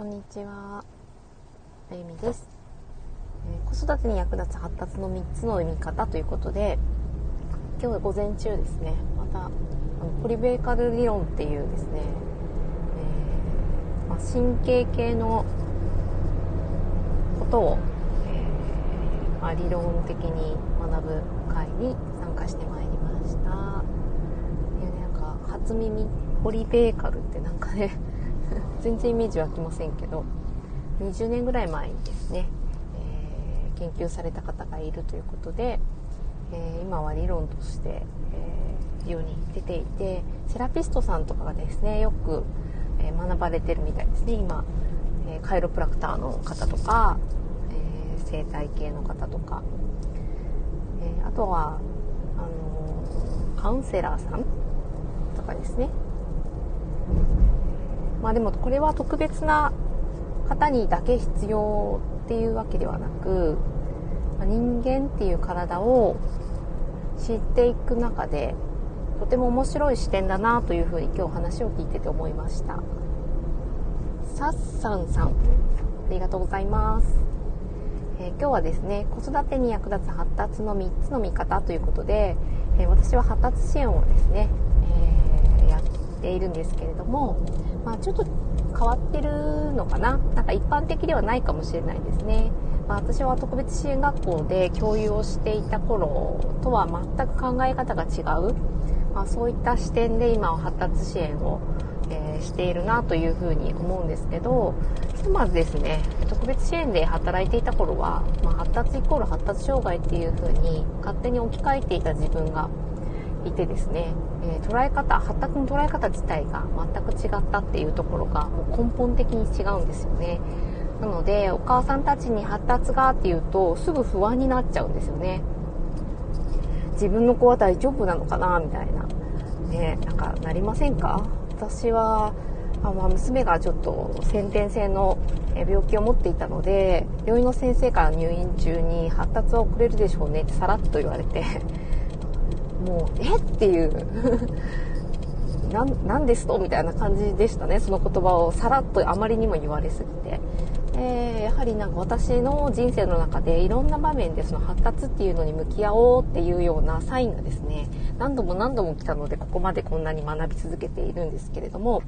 こんにちは。あゆみです、えー、子育てに役立つ発達の3つの読み方ということで、今日午前中ですね、また、あのポリベーカル理論っていうですね、えー、まあ、神経系のことを、えー、まあ、理論的に学ぶ会に参加してまいりました。いや、なんか、初耳、ポリベーカルってなんかね全然イメージ湧きませんけど20年ぐらい前にですね、えー、研究された方がいるということで、えー、今は理論として、えー、世に出ていてセラピストさんとかがですねよく、え学ばれてるみたいですね。今、えカイロプラクターの方とか、え生態系の方とか、えあとはあのカウンセラーさんとかですね。まあでもこれは特別な方にだけ必要っていうわけではなく、まあ、人間っていう体を知っていく中でとても面白い視点だなというふうに今日話を聞いてて思いました。さっさんさんありがとうございます、えー、今日はですね子育てに役立つ発達の3つの見方ということで、えー、私は発達支援をですね、えー、やっているんですけれどもまあ、ちょっと変わってるのかな？なんか一般的ではないかもしれないですね、まあ、私は特別支援学校で教諭をしていた頃とは全く考え方が違う、まあ、そういった視点で今は発達支援を、えー、しているなというふうに思うんですけどひとまずですね特別支援で働いていた頃は、まあ、発達イコール発達障害っていうふうに勝手に置き換えていた自分がいてですね、えー、捉え方発達の捉え方自体が全く違ったっていうところがもう根本的に違うんですよね。なのでお母さんたちに発達がっていうとすぐ不安になっちゃうんですよね。自分の子は大丈夫なのかなみたいな。ねなんかなりませんか？私はあまあ、娘がちょっと先天性の病気を持っていたので病院の先生から入院中に発達は遅れるでしょうねってさらっと言われて。もうえ？っていう。何ですと？みたいな感じでしたね。その言葉をさらっとあまりにも言われすぎて、えー、やはりなんか私の人生の中でいろんな場面でその発達っていうのに向き合おうっていうようなサインがですね何度も何度も来たのでここまでこんなに学び続けているんですけれども、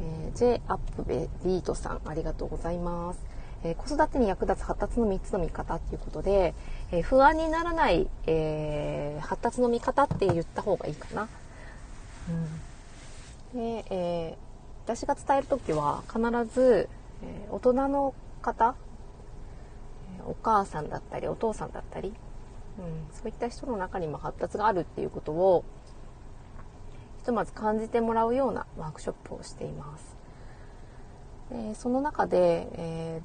えー、J アップベリートさんありがとうございます。え子育てに役立つ発達の3つの見方っていうことで、えー、不安にならない、えー、発達の見方って言った方がいいかな。うん、で、え、私が伝える時は必ず、え大人の方お母さんだったりお父さんだったり、うん、そういった人の中にも発達があるっていうことをひとまず感じてもらうようなワークショップをしています。でその中で、え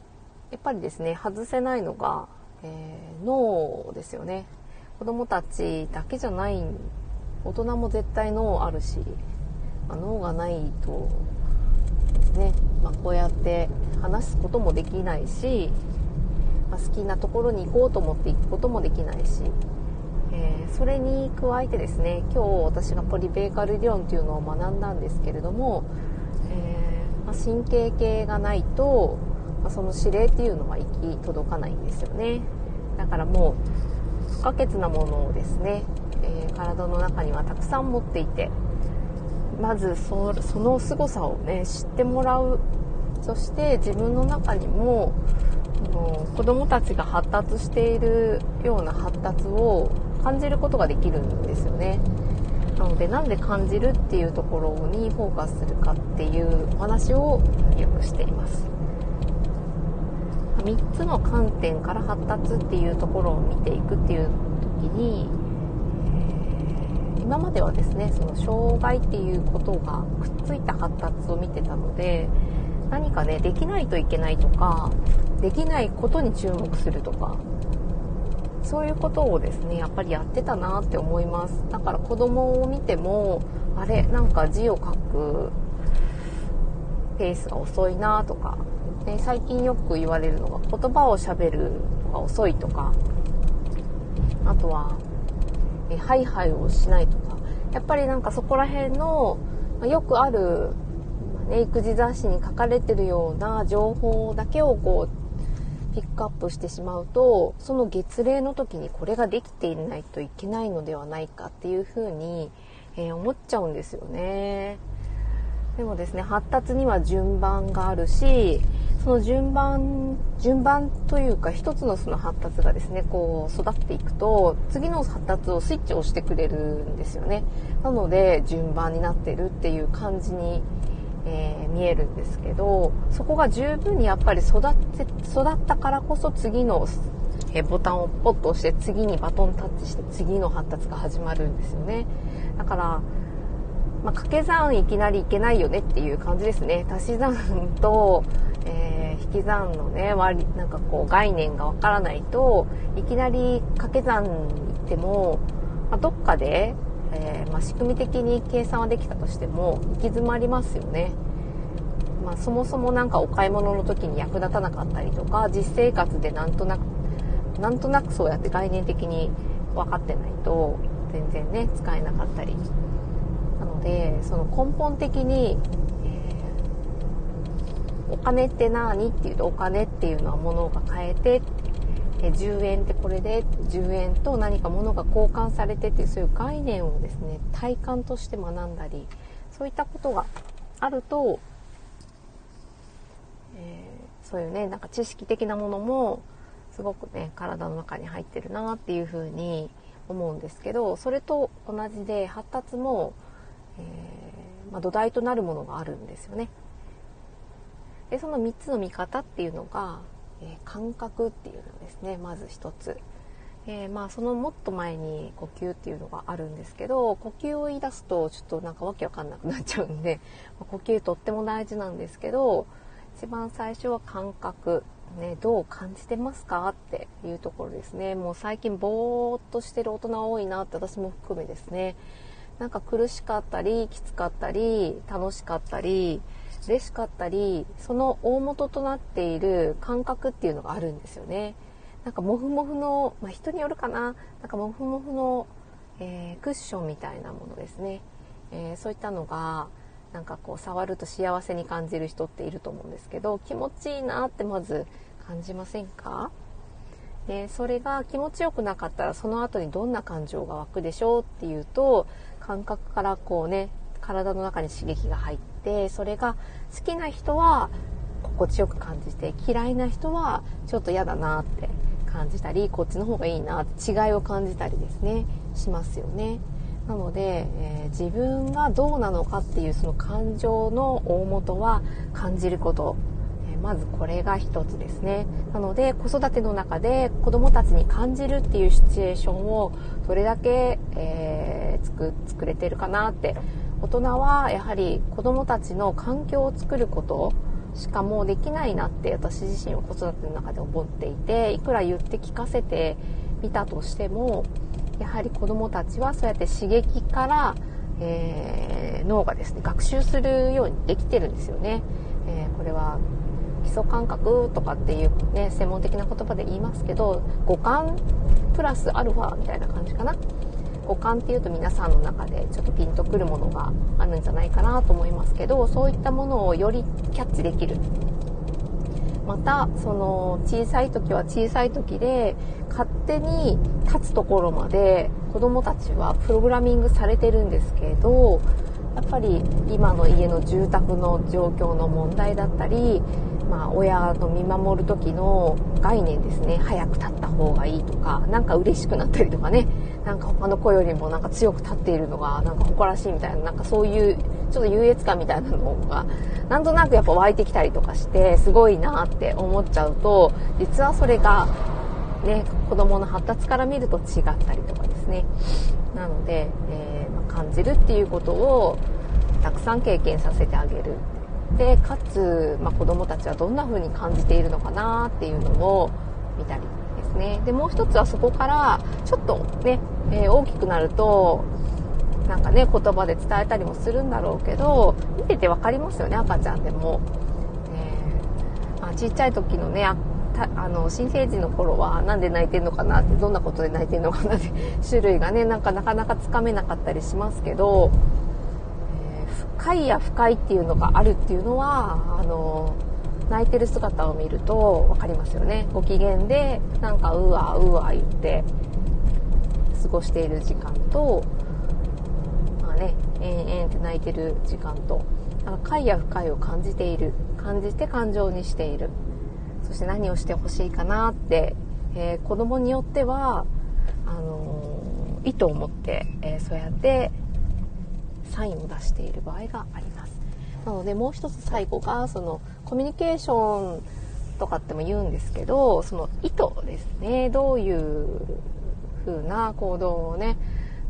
やっぱりですね外せないのが、えー、脳ですよね。子供たちだけじゃない大人も絶対脳あるし、まあ、脳がないとね、まあ、こうやって話すこともできないし、まあ、好きなところに行こうと思って行くこともできないし、えー、それに加えてですね今日私がポリベーカル理論というのを学んだんですけれども、えー、まあ、神経系がないと、その指令っていうのは行き届かないんですよね。だからもう不可欠なものをですね、えー、体の中にはたくさん持っていてまずその凄さをね知ってもらう。そして自分の中にもも子供たちが発達しているような発達を感じることができるんですよね。なのでなんで感じるっていうところにフォーカスするかっていうお話をよくしています。3つの観点から発達っていうところを見ていくっていう時に、今まではですねその障害っていうことがくっついた発達を見てたので何かねできないといけないとかできないことに注目するとかそういうことをですねやっぱりやってたなって思います。だから子供を見てもあれなんか字を書くペースが遅いなとか。で最近よく言われるのが言葉をしゃべるのが遅いとか。あとはえハイハイをしないとか。やっぱりなんかそこら辺のまよくあるね、育児雑誌に書かれてるような情報だけをこうピックアップしてしまうとその月齢の時にこれができていないといけないのではないかっていうふうに、えー、思っちゃうんですよね。でもですね発達には順番があるしその順番順番というか一つのその発達がですねこう育っていくと次の発達をスイッチを押してくれるんですよね。なので順番になってるっていう感じに、えー、見えるんですけどそこが十分にやっぱり育って育ったからこそ次のえボタンをポッと押して次にバトンタッチして次の発達が始まるんですよね。だからまあ、掛け算いきなりいけないよねっていう感じですね足し算と、えー引き算のね割なんかこう概念がわからないといきなり掛け算行っても、まあ、どっかで、えー、まあ、仕組み的に計算はできたとしても行き詰まりますよね。まあ、そもそも何かお買い物の時に役立たなかったりとか実生活でなんとなくなんとなくそうやって概念的に分かってないと全然ね使えなかったりのでその根本的にお金って何っていうとお金っていうのは物が買えて10円ってこれで10円と何か物が交換されてっていうそういう概念をですね体感として学んだりそういったことがあると、えー、そういうねなんか知識的なものもすごくね体の中に入ってるなっていうふうに思うんですけどそれと同じで発達も、えー、まあ、土台となるものがあるんですよね。でその3つの見方っていうのが、えー、感覚っていうのですねまず1つ、えー、まあそのもっと前に呼吸っていうのがあるんですけど呼吸を言い出すとちょっとなんかわけわかんなくなっちゃうんで、ま呼吸とっても大事なんですけど一番最初は感覚。ね、どう感じてますかっていうところですね。もう最近ぼーっとしてる大人多いなって私も含めですね。なんか苦しかったりきつかったり楽しかったり嬉しかったりその大元となっている感覚っていうのがあるんですよね。なんかモフモフの、まあ、人によるかな。なんかモフモフの、えー、クッションみたいなものですね、えー、そういったのがなんかこう触ると幸せに感じる人っていると思うんですけど気持ちいいなってまず感じませんか？でそれが気持ちよくなかったらその後にどんな感情が湧くでしょうっていうと感覚からこうね体の中に刺激が入ってそれが好きな人は心地よく感じて嫌いな人はちょっと嫌だなって感じたりこっちの方がいいなって違いを感じたりですねしますよね。なので、えー、自分がどうなのかっていうその感情の大元は感じること、えー、まずこれが一つですねなので子育ての中で子どもたちに感じるっていうシチュエーションをどれだけ、えー、作作れてるかなって大人はやはり子どもたちの環境を作ることしかもうできないなって私自身は子育ての中で思っていていくら言って聞かせてみたとしてもやはり子どもたちはそうやって刺激から、えー、脳がですね学習するようにできてるんですよね。えー、これは基礎感覚とかっていうね専門的な言葉で言いますけど五感プラスアルファみたいな感じかな。五感っていうと皆さんの中でちょっとピンとくるものがあるんじゃないかなと思いますけどそういったものをよりキャッチできる。またその小さい時は小さい時で勝手に立つところまで子どもたちはプログラミングされてるんですけどやっぱり今の家の住宅の状況の問題だったりまあ、親の見守る時の概念ですね。早く立った方がいいとか何か嬉しくなったりとかね。なんか他の子よりもなんか強く立っているのがなんか誇らしいみたいななんかそういうちょっと優越感みたいなのがなんとなくやっぱ湧いてきたりとかしてすごいなって思っちゃうと実はそれがね子供の発達から見ると違ったりとかですね。なので、えー、まあ、感じるっていうことをたくさん経験させてあげる。でかつ、まあ、子どもたちはどんな風に感じているのかなっていうのを見たりですね。でもう一つはそこからちょっとね、えー、大きくなるとなんかね言葉で伝えたりもするんだろうけど見てて分かりますよね赤ちゃんでも、えー、まあ、ちっちゃい時のねあの新生児の頃は何で泣いてんのかなってどんなことで泣いてんのかなって種類がねなんかなかなかつかめなかったりしますけど快や不快っていうのがあるっていうのはあの泣いてる姿を見ると分かりますよね。ご機嫌でなんかうわうわ言って過ごしている時間とまあねえんえんって泣いてる時間となんか快や不快を感じている。感じて感情にしている。そして何をしてほしいかなって、えー、子供によってはあのー、意図を持って、えー、そうやってサインを出している場合があります。なのでもう一つ最後がそのコミュニケーションとかっても言うんですけどその意図ですね。どういう風な行動をね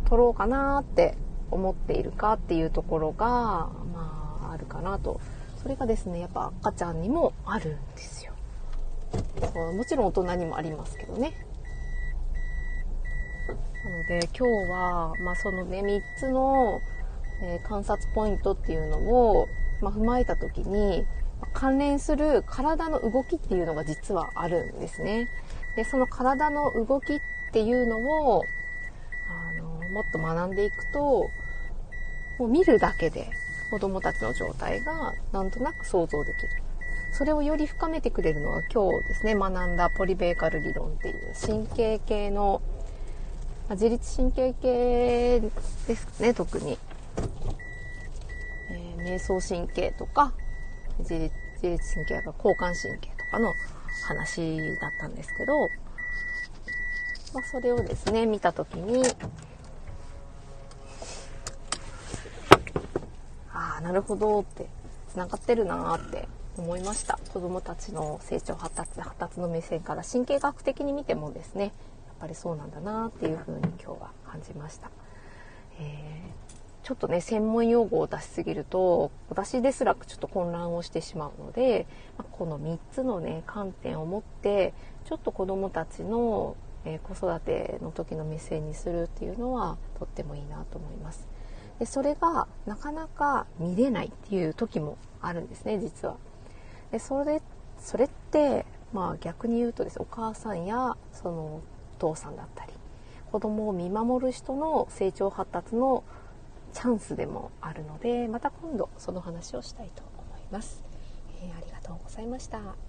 取ろうかなって思っているかっていうところがまああるかなと。それがですねやっぱ赤ちゃんにもあるんですよ。もちろん大人にもありますけどね。なので今日は、まあ、そのね3つのえー、観察ポイントっていうのを、まあ、踏まえた時に関連する体の動きっていうのが実はあるんですね。でその体の動きっていうのをあのもっと学んでいくともう見るだけで子供たちの状態がなんとなく想像できる。それをより深めてくれるのは今日ですね学んだポリベーカル理論っていう神経系の、自律神経系ですね特にえー、瞑想神経とか自律自律神経や交感神経とかの話だったんですけど、まあ、それをですね見た時にああなるほどってつながってるなーって思いました子どもたちの成長発達発達の目線から神経学的に見てもですねやっぱりそうなんだなっていうふうに今日は感じました。えーちょっとね専門用語を出しすぎると私ですらちょっと混乱をしてしまうのでこの3つのね観点を持ってちょっと子どもたちの、え子育ての時の目線にするっていうのはとってもいいなと思います。でそれがなかなか見れないっていう時もあるんですね実は。でそれそれってまあ逆に言うとですお母さんやそのお父さんだったり子供を見守る人の成長発達のチャンスでもあるのでまた今度その話をしたいと思います、えー、ありがとうございました。